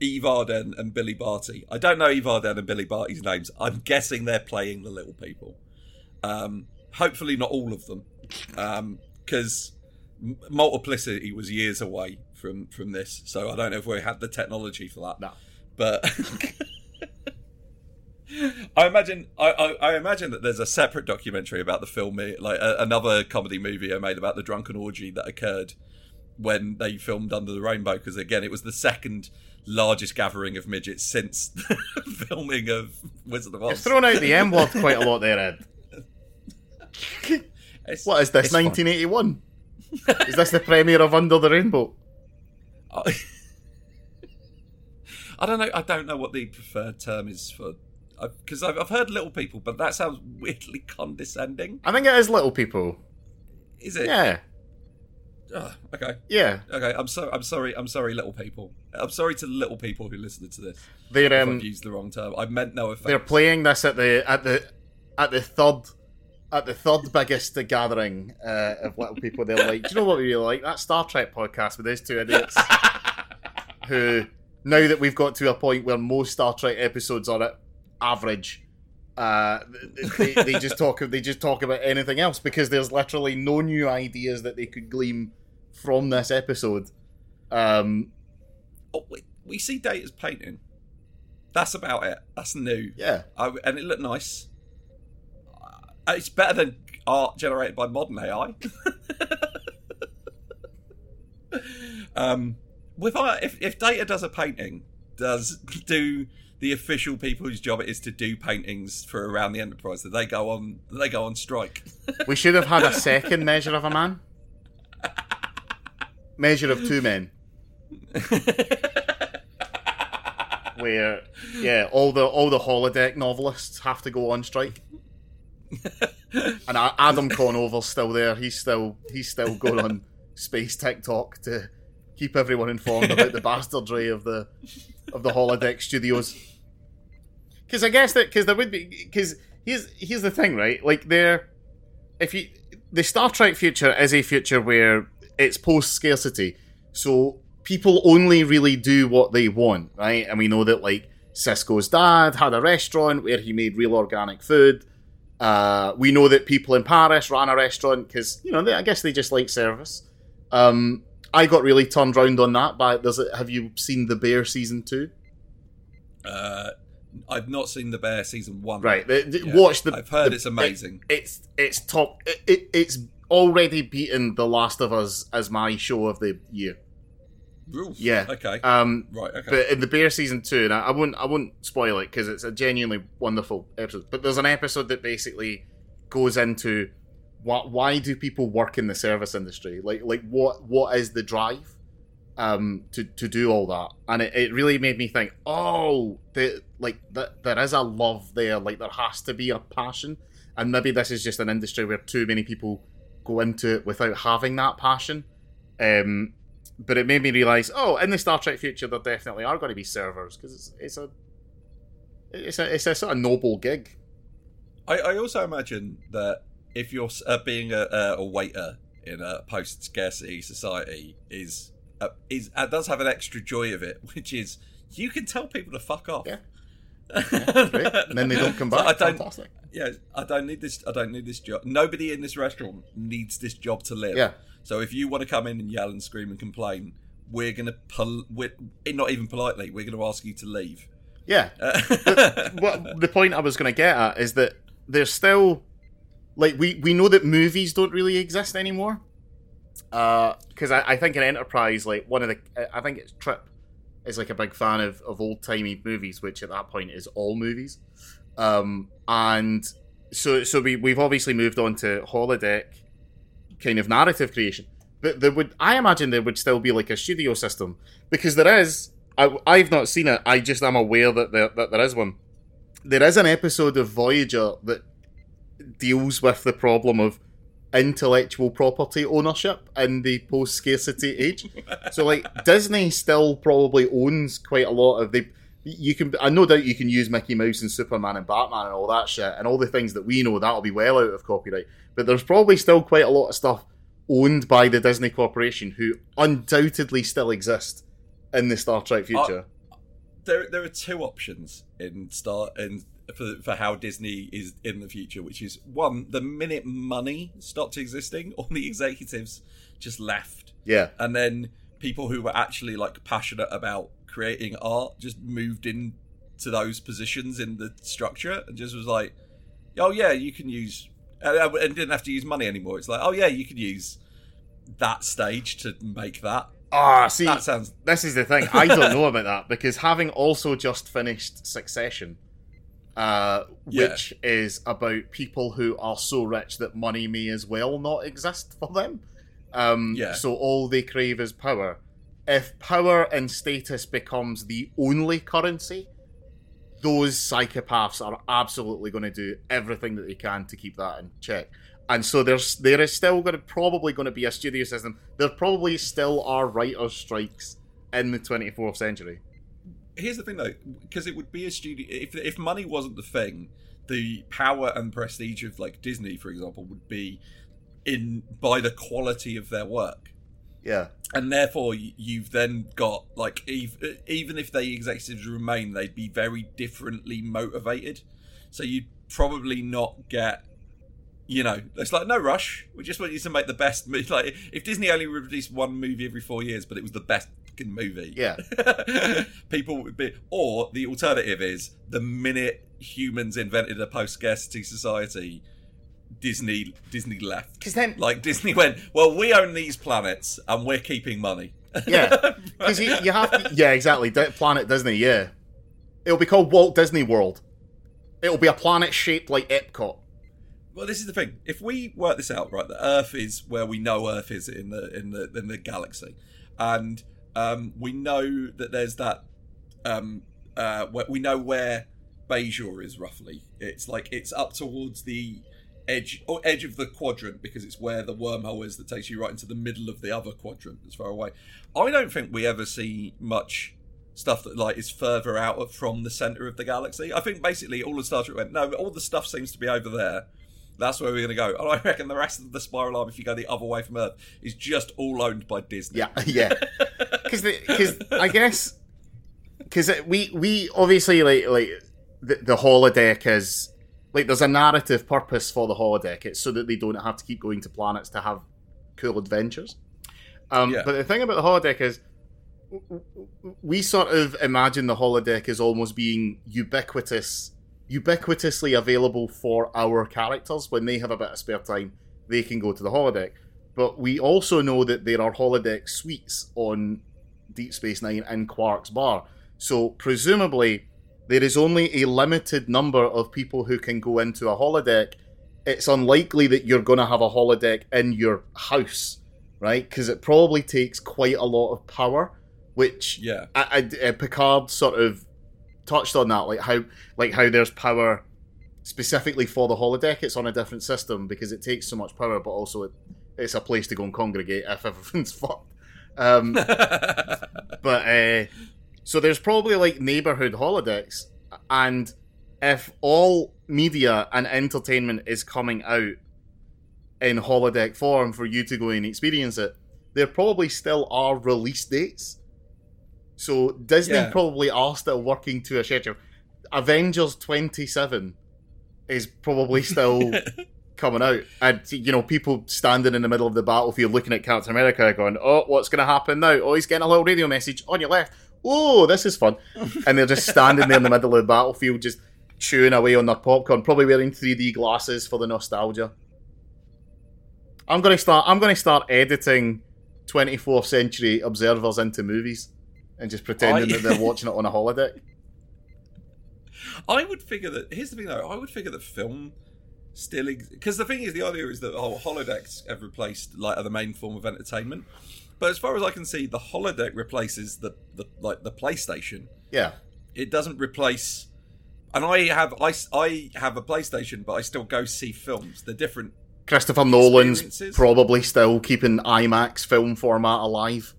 Eve Arden, and Billy Barty. I don't know Eve Arden and Billy Barty's names. I'm guessing they're playing the little people. Um, hopefully, not all of them, because multiplicity was years away from from this. So I don't know if we had the technology for that. No. but. I imagine I, I, I imagine that there's a separate documentary about the film, like a, another comedy movie I made about the drunken orgy that occurred when they filmed Under the Rainbow. Because again, it was the second largest gathering of midgets since the filming of Wizard of You've Oz. thrown out the M word quite a lot there, Ed. It's- What is this, 1981? is this the premiere of Under the Rainbow? I don't know. I don't know what the preferred term is for because I've, I've heard little people, but that sounds weirdly condescending. I think it is Little People. Is it? Yeah, Ugh, okay. yeah. Okay. I'm sorry. I'm sorry. I'm sorry, little people. I'm sorry to little people who listened to this. They're um, I've used the wrong term. I meant no offense. they're playing this at the at the at the third at the third biggest gathering uh, of little people. They're like, do you know what we really like? That Star Trek podcast with those two idiots who now that we've got to a point where most Star Trek episodes are at average. Uh, they, they just talk. They just talk about anything else because there's literally no new ideas that they could glean from this episode. Um, Oh, we, we see Data's painting. That's about it. That's new. yeah, I, and it looked nice. Uh, It's better than art generated by modern AI. um, with our, if if Data does a painting, does do the official people whose job it is to do paintings for around the Enterprise? That they go on, they go on strike. we should have had a second measure of a man. Measure of two men. where yeah, all the all the holodeck novelists have to go on strike. and Adam Conover's still there. He's still he's still going on space TikTok to keep everyone informed about the bastardry of the of the holodeck studios. Because I guess that because there would be because here's here's the thing, right? Like there, if you the Star Trek future is a future where it's post scarcity, so people only really do what they want, right? And we know that like Sisko's dad had a restaurant where he made real organic food. Uh, we know that people in Paris ran a restaurant because you know they, I guess they just like service. Um, I got really turned round on that. But there's a, have you seen the Bear season two? Uh, I've not seen the Bear season one. Right, the- the- Yeah. watch the. I've heard the- it's amazing. it- it's it's top. It, it, it's already beaten The Last of Us as my show of the year. Oof, Yeah. Okay. Um, right. Okay. But in the Bear season two, and I, I won't I won't spoil it because it's a genuinely wonderful episode. But there's an episode that basically goes into what why do people work in the service industry? Like like what what is the drive um to to do all that? And it, it really made me think, oh, the, like that there is a love there. Like there has to be a passion, and maybe this is just an industry where too many people go into it without having that passion. Um, but it made me realize, oh, in the Star Trek future, there definitely are going to be servers because it's, it's a it's a it's a sort of noble gig. I, I also imagine that if you're uh, being a a waiter in a post scarcity society is uh, is uh, does have an extra joy of it, which is you can tell people to fuck off. Yeah. Great. And then they don't come So back. I don't. Fantastic. Yeah, I don't need this. I don't need this job. Nobody in this restaurant needs this job to live. Yeah. So if you want to come in and yell and scream and complain, we're gonna pol- we're, not even politely. We're gonna ask you to leave. Yeah. Uh, What the point I was going to get at is that there's still like we we know that movies don't really exist anymore. Because I, I think in Enterprise, like one of the I think it's Trip is like a big fan of, of old timey movies, which at that point is all movies. Um, and so so we we've obviously moved on to holodeck kind of narrative creation. But there would I imagine there would still be like a studio system because there is. I, I've not seen it. I just am aware that there that there is one. There is an episode of Voyager that deals with the problem of intellectual property ownership in the post scarcity age. So like Disney still probably owns quite a lot of the you can I no doubt you can use Mickey Mouse and Superman and Batman and all that shit and all the things that we know that'll be well out of copyright. But there's probably still quite a lot of stuff owned by the Disney Corporation who undoubtedly still exist in the Star Trek uh, future. there there are two options in Star in for for how Disney is in the future, which is one, the minute money stopped existing, all the executives just left, yeah. and then people who were actually like passionate about creating art just moved in to those positions in the structure and just was like, oh yeah, you can use and and didn't have to use money anymore. It's like, oh yeah, you can use that stage to make that. Ah, see, That sounds this is the thing. I don't know about that because having also just finished Succession, uh, Yeah. which is about people who are so rich that money may as well not exist for them. Um, Yeah. So all they crave is power. If power and status becomes the only currency, those psychopaths are absolutely going to do everything that they can to keep that in check. And so there's there is still going to probably going to be a studio system. There probably still are writers' strikes in the 24th century. Here's the thing though, because it would be a studio. If if money wasn't the thing, the power and prestige of like Disney, for example, would be in by the quality of their work, Yeah, and therefore you've then got like ev- even if the executives remain, they'd be very differently motivated. So you'd probably not get. You know, it's like no rush. We just want you to make the best movie. Like if Disney only released one movie every four years, but it was the best fucking movie, yeah, people would be or the alternative is the minute humans invented a post scarcity society disney disney left because then like disney went well we own these planets and we're keeping money Yeah. because you, you have to, yeah exactly Planet Disney. Yeah, it'll be called Walt Disney World. It'll be a planet shaped like Epcot. well this is the thing if we work this out right the earth is where we know earth is in the in the in the galaxy and um we know that there's that um uh we know where Bajor is roughly. It's like it's up towards the edge or edge of the quadrant because it's where the wormhole is that takes you right into the middle of the other quadrant as far away. I don't think we ever see much stuff that like is further out from the center of the galaxy. I think basically all of star trek went no all the stuff seems to be over there. That's where we're going to go. And i reckon the rest of the spiral arm if you go the other way from earth is just all owned by disney. Yeah, yeah. Because because I guess because we we obviously like like the, the holodeck is like there's a narrative purpose for the holodeck. It's so that they don't have to keep going to planets to have cool adventures. Um, Yeah. But the thing about the holodeck is, we sort of imagine the holodeck as almost being ubiquitous, ubiquitously available for our characters when they have a bit of spare time. They can go to the holodeck. But we also know that there are holodeck suites on Deep Space Nine and Quark's Bar. So presumably, there is only a limited number of people who can go into a holodeck. It's unlikely that you're going to have a holodeck in your house, right? Because it probably takes quite a lot of power, which Yeah. I, I, uh, Picard sort of touched on that, like how like how there's power specifically for the holodeck. It's on a different system because it takes so much power, but also it, it's a place to go and congregate if everything's fucked. Um, but uh, so there's probably like neighborhood holodecks, and if all media and entertainment is coming out in holodeck form for you to go and experience it, there probably still are release dates. So Disney Yeah. probably are still working to a schedule. Avengers 27 is probably still coming out. And, you know, people standing in the middle of the battlefield looking at Captain America going, oh, what's going to happen now? Oh, he's getting a little radio message on your left. Oh, this is fun. and they're just standing there in the middle of the battlefield, just chewing away on their popcorn, probably wearing 3D glasses for the nostalgia. I'm gonna start. I'm gonna start editing 24th century observers into movies and just pretending I- that they're watching it on a holiday. I would figure that. Here's the thing, though. I would figure that film still because the thing is, the idea is that oh, holodecks have replaced like are the main form of entertainment. But as far as I can see, the holodeck replaces the, the like the PlayStation. Yeah, It doesn't replace. And I have I, I have a PlayStation, but I still go see films. They're different. Christopher Nolan's probably still keeping IMAX film format alive.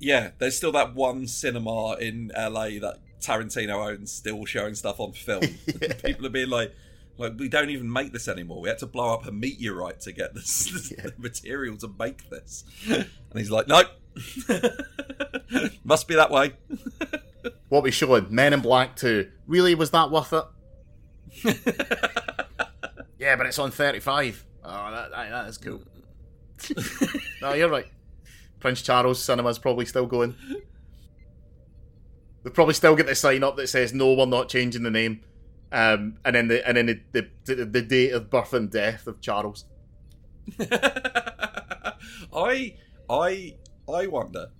Yeah, there's still that one cinema in LA that Tarantino owns, still showing stuff on film. People are being like, like we don't even make this anymore. We had to blow up a meteorite to get this, this Yeah. material to make this. And he's like, nope, must be that way. What we showing? Men in Black 2. Really, was that worth it? Yeah, but it's on 35. Oh, that, that, that is cool. no, you're right. Prince Charles Cinema's probably still going. They probably still get the sign up that says no, we're not changing the name. Um, and then the and then the, the, the, date of birth and death of Charles. I I I wonder,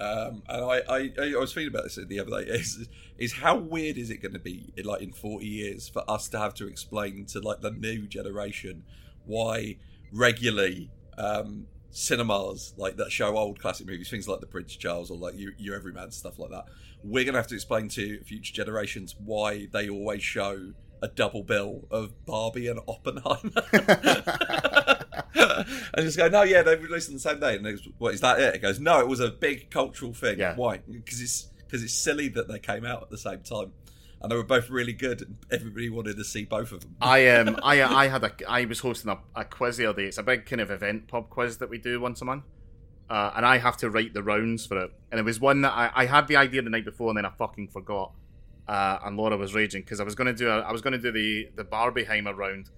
um, and I, I I was thinking about this the other day. Is is how weird is it going to be like in forty years for us to have to explain to like the new generation why regularly um, cinemas like that show old classic movies, things like the Prince Charles or like your, your Everyman stuff like that. We're going to have to explain to future generations why they always show a double bill of Barbie and Oppenheimer. and just go, no, yeah, they released on the same day. And goes, what is that? It? It goes, no, it was a big cultural thing. Yeah. Why? Because it's because it's silly that they came out at the same time, and they were both really good, and everybody wanted to see both of them. I um I I had a I was hosting a, a quiz the other day. It's a big kind of event pub quiz that we do once a month, uh, and I have to write the rounds for it. And it was one that I, I had the idea the night before, and then I fucking forgot. Uh, and Laura was raging because I was going to do a, I was going to do the the Barbieheimer round,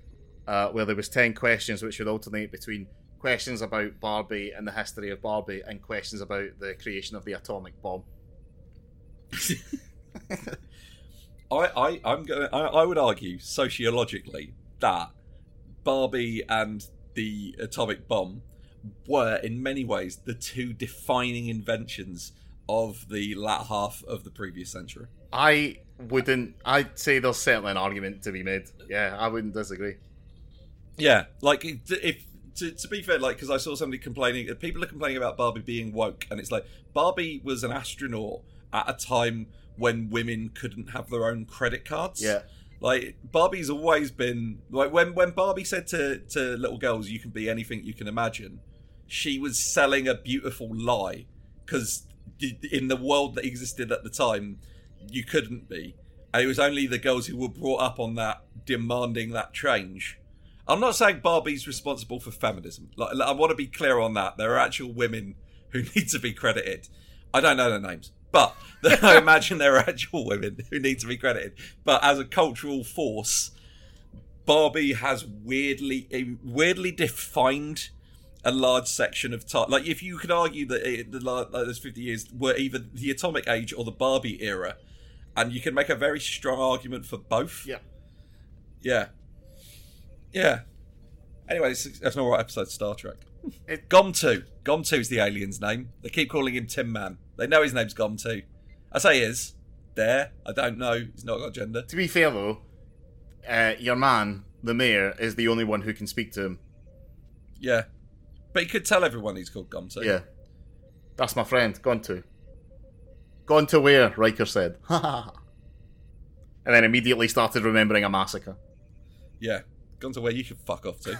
uh, where there was ten questions which would alternate between questions about Barbie and the history of Barbie and questions about the creation of the atomic bomb. I, I, I'm gonna. I, I would argue sociologically that Barbie and the atomic bomb were, in many ways, the two defining inventions of the latter half of the previous century. I wouldn't. I'd say there's certainly an argument to be made. Yeah, I wouldn't disagree. Yeah, like if, if to, to be fair, like because I saw somebody complaining, people are complaining about Barbie being woke, and it's like Barbie was an astronaut at a time when women couldn't have their own credit cards. Yeah. Like Barbie's always been like when when Barbie said to to little girls, "You can be anything you can imagine," she was selling a beautiful lie because in the world that existed at the time, you couldn't be, and it was only the girls who were brought up on that demanding that change. I'm not saying Barbie's responsible for feminism. Like, I want to be clear on that. There are actual women who need to be credited. I don't know their names, but I imagine there are actual women who need to be credited. But as a cultural force, Barbie has weirdly weirdly defined a large section of time. Like if you could argue that it, the like, those fifty years were either the Atomic Age or the Barbie era, and you can make a very strong argument for both. Yeah. Yeah. Yeah. Anyway, it's, that's an alright episode of Star Trek. It- Gomtuu. Gomtuu is the alien's name. They keep calling him Tin Man. They know his name's Gomtuu. I say is. There. I don't know. He's not got gender. To be fair though, uh, your man, the mayor, is the only one who can speak to him. Yeah. But he could tell everyone he's called Gomtuu. Yeah. That's my friend. Gone to. Gone to where? Riker said. and then immediately started remembering a massacre. Yeah. Gone to where you should fuck off to.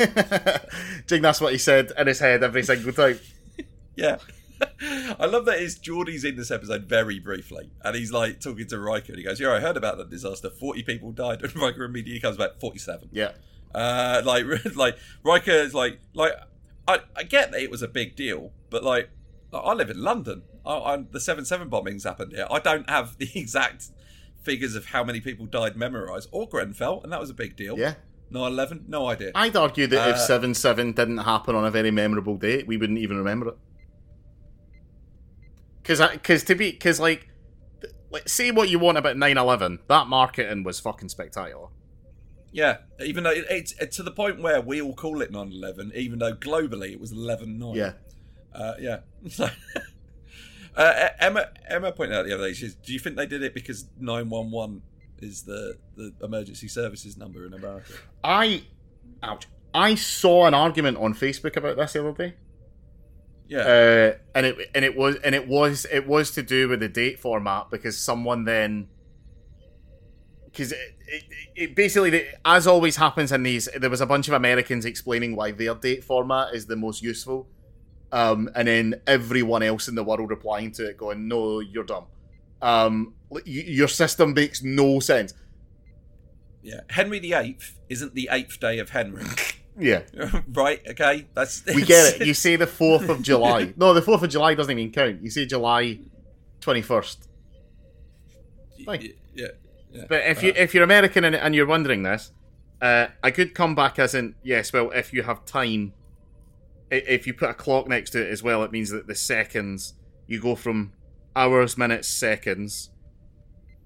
Think that's what he said in his head every single time? yeah. I love that his Geordie's in this episode very briefly, and he's like talking to Riker, and he goes, "Yeah, I heard about that disaster. Forty people died." And Riker immediately comes back, forty-seven. Yeah. Uh, like, like Riker is like, like I, I get that it was a big deal, but like, I live in London. I, I, the seven seven bombings happened here. I don't have the exact figures of how many people died memorized, or Grenfell, and that was a big deal. Yeah. 9-11? No idea. I'd argue that if Uh, 7 7 didn't happen on a very memorable date, we wouldn't even remember it. Because, because to be, because like, like, say what you want about 9 11, that marketing was fucking spectacular. Yeah, even though it, it's it's to the point where we all call it 9/11, even though globally it was 11/9. Yeah. uh, yeah. So, uh, Emma Emma pointed out the other day. She says, "Do you think they did it because 911 is the the emergency services number in America?" I, ouch, I saw an argument on Facebook about this the other day. Yeah, uh, and it and it was and it was it was to do with the date format because someone then because it, it, it basically as always happens in these there was a bunch of Americans explaining why their date format is the most useful um, and then everyone else in the world replying to it going no you're dumb. Um, y- your system makes no sense. Yeah. Henry VIII isn't the eighth day of Henry, yeah right? Okay, that's we get it you say the 4th of July no the 4th of July doesn't even count you say July 21st Fine. Yeah, yeah. But if you if you're American and, and you're wondering this, uh, I could come back as in yes. Well, if you have time, if you put a clock next to it as well, it means that the seconds you go from hours, minutes, seconds.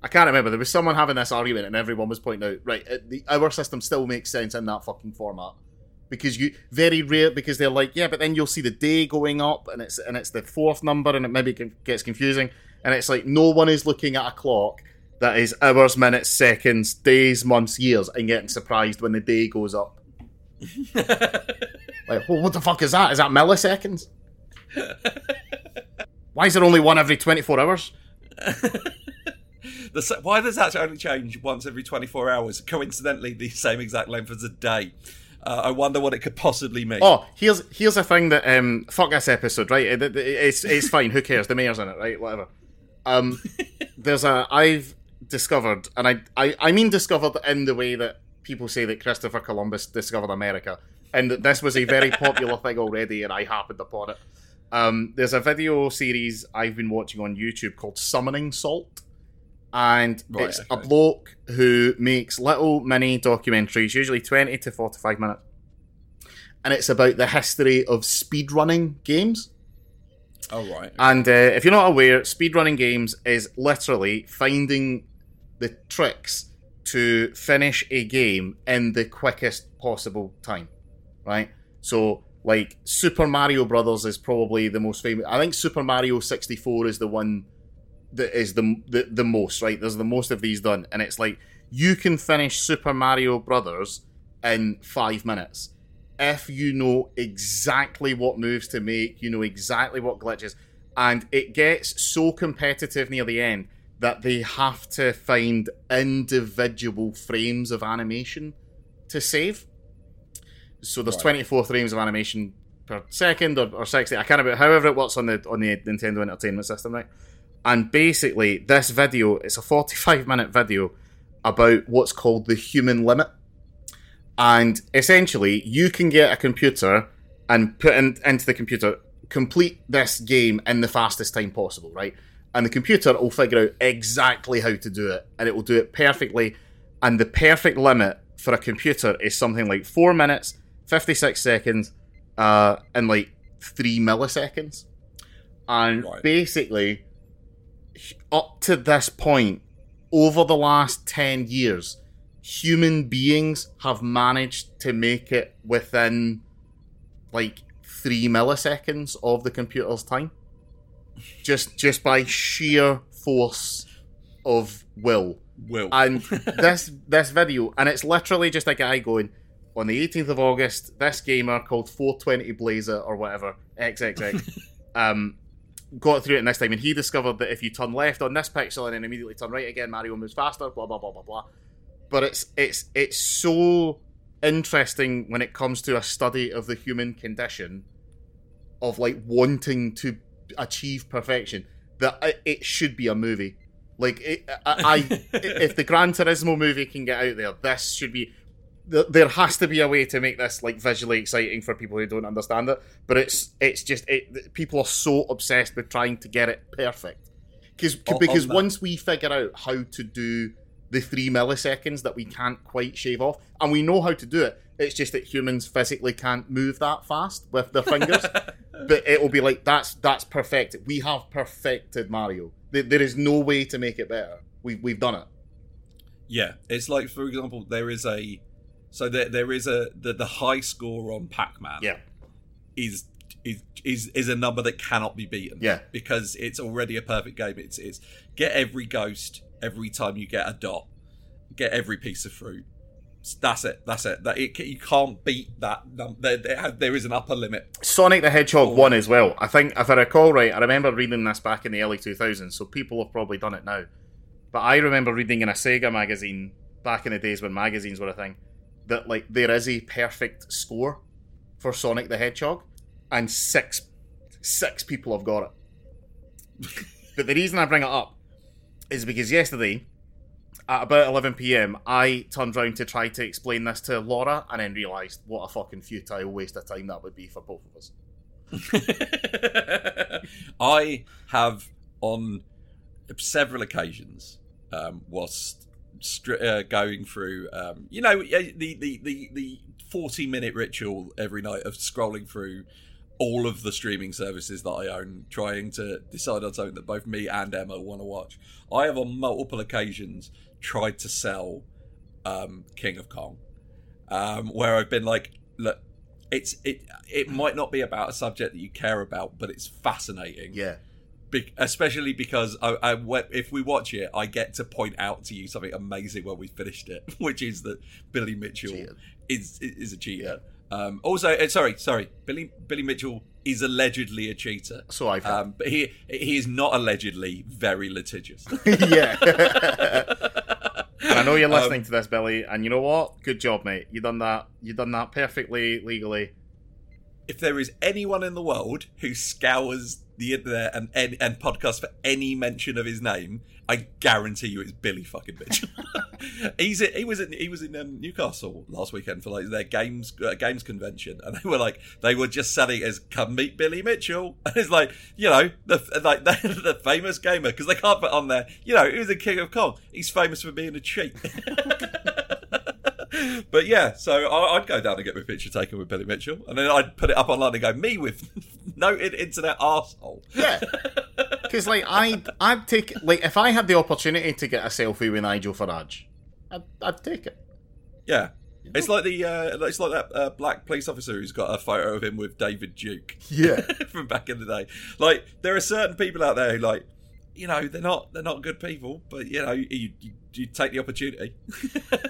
I can't remember. There was someone having this argument, and everyone was pointing out, right, uh, the hour system still makes sense in that fucking format because you very rare because they're like, yeah, but then you'll see the day going up, and it's and it's the fourth number, and it maybe gets confusing, and it's like no one is looking at a clock that is hours, minutes, seconds, days, months, years, and getting surprised when the day goes up. Like, well, what the fuck is that? Is that milliseconds? Why is there only one every 24 hours? The, why does that only change once every 24 hours? Coincidentally, the same exact length as a day. Uh, I wonder what it could possibly mean. Oh, here's here's a thing that um fuck this episode, right? It- it- it's it's fine. Who cares? The mayor's in it, right? Whatever. Um, there's a I've discovered, and I, I I mean discovered in the way that people say that Christopher Columbus discovered America, and that this was a very popular thing already, and I happened upon it. Um, there's a video series I've been watching on YouTube called Summoning Salt. And Right, it's a bloke who makes little mini documentaries, usually 20 to 45 minutes. And it's about the history of speedrunning games. oh, right. And uh, if you're not aware, speedrunning games is literally finding the tricks to finish a game in the quickest possible time, right? So, like Super Mario Brothers is probably the most famous. I think Super Mario 64 is the one that is the, the the most right. There's the most of these done, and it's like you can finish Super Mario Brothers in five minutes if you know exactly what moves to make, you know exactly what glitches, and it gets so competitive near the end that they have to find individual frames of animation to save. So there's Right. 24 frames of animation per second or, or 60. I can't remember however it works on the on the Nintendo Entertainment System, right? And basically, this video it's a 45 minute video about what's called the human limit. And essentially, you can get a computer and put in, into the computer, complete this game in the fastest time possible, right? And the computer will figure out exactly how to do it, and it will do it perfectly. And the perfect limit for a computer is something like four minutes, fifty six seconds, uh, and like three milliseconds, and Right. basically up to this point, over the last 10 years, human beings have managed to make it within like three milliseconds of the computer's time. Just just by sheer force of will. Will. And this this video, and it's literally just a guy going, on the 18th of August, this gamer called 420 Blazer or whatever, XXX, um, got through it next time, and he discovered that if you turn left on this pixel and then immediately turn right again, Mario moves faster. Blah blah blah blah blah. But it's it's it's so interesting when it comes to a study of the human condition, of like wanting to achieve perfection. That it- should be a movie. Like it, I, I if the Gran Turismo movie can get out there, this should be. Th- There has to be a way to make this like visually exciting for people who don't understand it. But it's it's just it, people are so obsessed with trying to get it perfect. Because On- because on once we figure out how to do the three milliseconds that we can't quite shave off, and we know how to do it, it's just that humans physically can't move that fast with their fingers. but it will be like that's that's perfect. We have perfected Mario. There, there is no way to make it better. We've we've done it. Yeah, it's like for example, there is a so there there is a the, the high score on Pac-Man Yeah, is is is is a number that cannot be beaten. Yeah. because it's already a perfect game. It's it's get every ghost every time you get a dot, get every piece of fruit. That's it. That's it. That it, you can't beat that. There, there, there is an upper limit. Sonic the Hedgehog Oh. one as well. I think if I recall right, I remember reading this back in the early two thousands. So people have probably done it now. But I remember reading in a Sega magazine back in the days when magazines were a thing that like there is a perfect score for Sonic the Hedgehog, and six six people have got it. but the reason I bring it up is because yesterday at about 11 p.m. I turned round to try to explain this to Laura and then realised what a fucking futile waste of time that would be for both of us. I have on several occasions, um, whilst uh, going through, um, you know, the, the, the, the 40 minute ritual every night of scrolling through all of the streaming services that I own, trying to decide on something that both me and Emma want to watch. I have on multiple occasions tried to sell um, King of Kong, um, where I've been like, look, it's it it might not be about a subject that you care about, but it's fascinating. Yeah. Be- especially because I, I, if we watch it, I get to point out to you something amazing when we finished it, which is that Billy Mitchell Cheated. is is a cheater. Um, also, uh, sorry, sorry, Billy Billy Mitchell is allegedly a cheater, So I've heard. um, but he he is not allegedly very litigious. yeah. and I know you're Um, listening to this, Billy, and you know what? Good job, mate. You done that. You done that perfectly legally. If there is anyone in the world who scours the internet and and, and podcasts for any mention of his name, I guarantee you it's Billy fucking Mitchell. He's he was in he was in um, Newcastle last weekend for like their games uh, games convention, and they were like they were just selling as "Come meet Billy Mitchell," and it's like you know the like the, the famous gamer because they can't put on there you know he was the King of Kong. He's famous for being a cheat. But yeah, so I- I'd go down and get my picture taken with Billy Mitchell, and then I'd put it up online and go, "Me with noted internet arsehole." Yeah. Because like I, I'd take like if I had the opportunity to get a selfie with Nigel Farage, I'd, I'd take it. Yeah, it's like the uh, it's like that uh, black police officer who's got a photo of him with David Duke Yeah. from back in the day. Like there are certain people out there who like, you know, they're not they're not good people, but you know, you, you, you take the opportunity.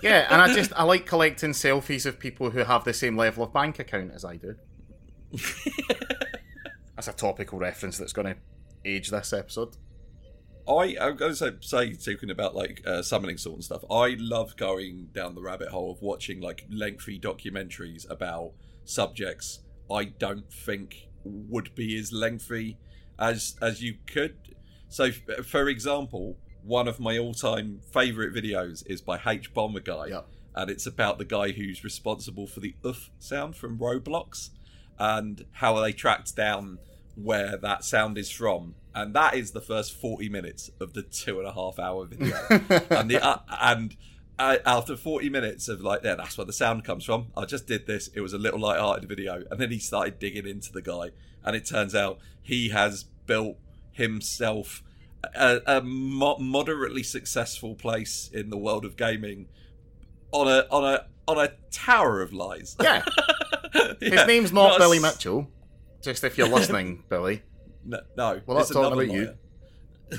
Yeah, and I just I like collecting selfies of people who have the same level of bank account as I do. That's a topical reference that's going to age this episode. I I'm going to say, say talking about like uh, Summoning Salt and stuff. I love going down the rabbit hole of watching like lengthy documentaries about subjects I don't think would be as lengthy as as you could. So, f- for example, one of my all-time favorite videos is by H Bomber Guy, Yeah. and it's about the guy who's responsible for the "uff" sound from Roblox and how they tracked down where that sound is from. And that is the first 40 minutes of the two and a half hour video. and the uh, and uh, after 40 minutes of like, yeah, that's where the sound comes from. I just did this. It was a little light-hearted video, and then he started digging into the guy, and it turns out he has built himself a, a mo- moderately successful place in the world of gaming on a on a on a tower of lies. Yeah. Yeah, His name's not, a Billy s- Mitchell. Just if you're listening, Billy. No, no We're not talking about you. lawyer.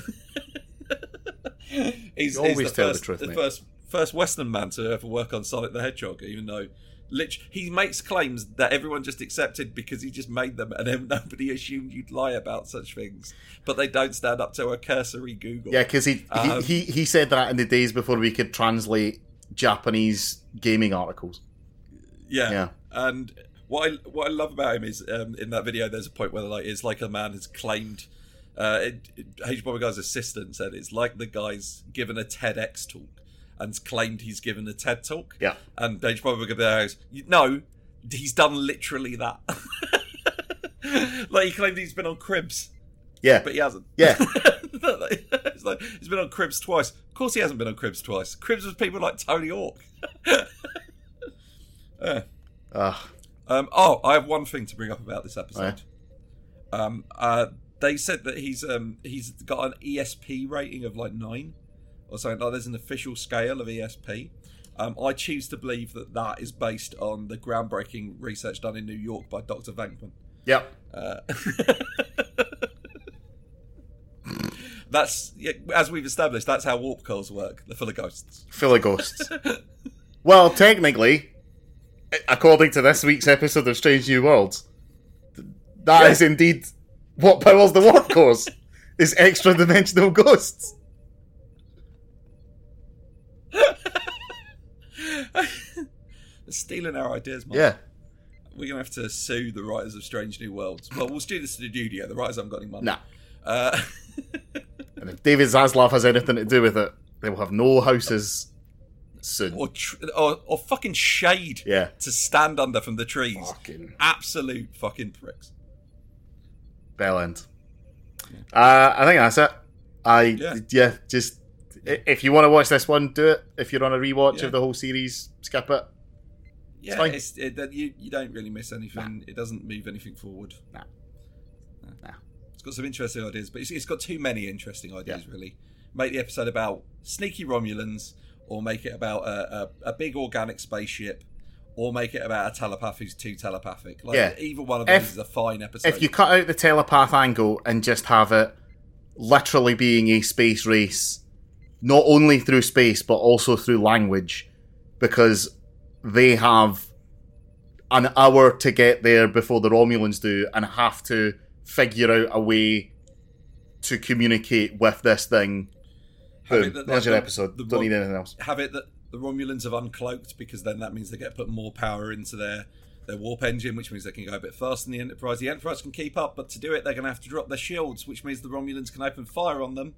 he's, You he's always the tell the truth, the mate. first first Western man to ever work on Sonic the Hedgehog, even though lit- he makes claims that everyone just accepted because he just made them, and then nobody assumed you'd lie about such things. But they don't stand up to a cursory Google. Yeah, because he, Um, he he he said that in the days before we could translate Japanese gaming articles. Yeah. Yeah. And what I what I love about him is um, in that video, there's a point where like it's like a man has claimed. Uh, it, it, H. Bomber Guy's assistant said it's like the guy's given a TEDx talk and's claimed he's given a TED talk. Yeah. And. Bomber Guy goes, no, he's done literally that. like he claimed he's been on Cribs, Yeah, but he hasn't. yeah. it's like he's been on Cribs twice. Of course, he hasn't been on Cribs twice. Cribs was people like Tony Hawk. Yeah. Uh, Um, oh, I have one thing to bring up about this episode. Um, uh, they said that he's um, he's got an ESP rating of like nine or something. Like there's an official scale of ESP. Um, I choose to believe that that is based on the groundbreaking research done in New York by Dr. Venkman. yep. Uh, that's yeah, as we've established. That's how warp coils work. They're full of ghosts. Full of ghosts. well, technically, according to this week's episode of Strange New Worlds, that is Yeah. indeed what powers the warp cores. is extra dimensional ghosts. They're stealing our ideas, Mark. Yeah. We're gonna have to sue the writers of Strange New Worlds. Well, we'll do this to the studio. The writers haven't got any money. Nah. Uh, And if David Zaslav has anything to do with it, they will have no houses soon. or, tr- or or fucking shade Yeah. to stand under from the trees. Fucking Absolute fucking pricks. bell end. Uh, I think that's it. I Yeah. yeah. just if you want to watch this one, do it. If you're on a rewatch Yeah. of the whole series, skip it. Yeah, fine. it's, it, that you you don't really miss anything. It doesn't move anything forward. Nah. No. Nah. It's got some interesting ideas, but it's, it's got too many interesting ideas. Really, make the episode about sneaky Romulans, or make it about a, a, a big organic spaceship, or make it about a telepath who's too telepathic. Like Yeah. either one of If- those is a fine episode. If you cut out the telepath angle and just have it literally being a space race, not only through space but also through language, because they have an hour to get there before the Romulans do, and have to figure out a way to communicate with this thing. Have Boom. it that, There's your the- episode. the Don't need anything else. have it that the Romulans have uncloaked because then that means they get put more power into their their warp engine, which means they can go a bit faster than the Enterprise. The Enterprise can keep up, but to do it, they're going to have to drop their shields, which means the Romulans can open fire on them,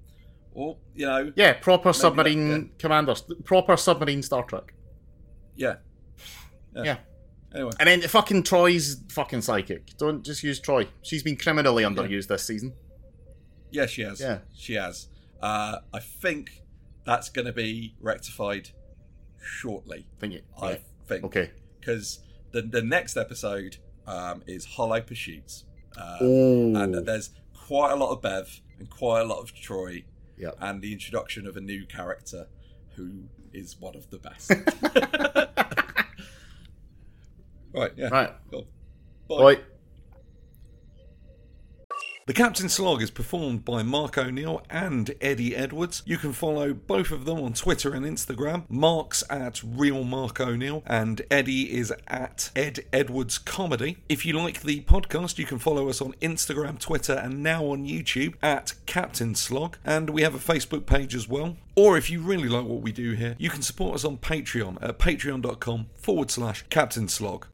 or you know, Yeah, proper that- submarine yeah. commanders. Proper submarine Star Trek. yeah. Yeah. Anyway, And then fucking Troi's fucking psychic. Don't just use Troi. She's been criminally underused this season. yeah, she has. Yeah. she has. Uh, I think that's going to be rectified shortly. Think it. I yeah. think. Okay. Because the the next episode um, is Hollow Pursuits. Uh, and there's quite a lot of Bev and quite a lot of Troi, Yep. and the introduction of a new character who is one of the best. right, yeah, Right. cool. Boy. The Captain Slog is performed by Mark O'Neill and Eddie Edwards. You can follow both of them on Twitter and Instagram. Mark's at Real Mark O'Neill and Eddie is at Ed Edwards Comedy. If you like the podcast, you can follow us on Instagram, Twitter, and now on YouTube at Captain Slog. And we have a Facebook page as well. Or if you really like what we do here, you can support us on Patreon at patreon.com forward slash Captain Slog.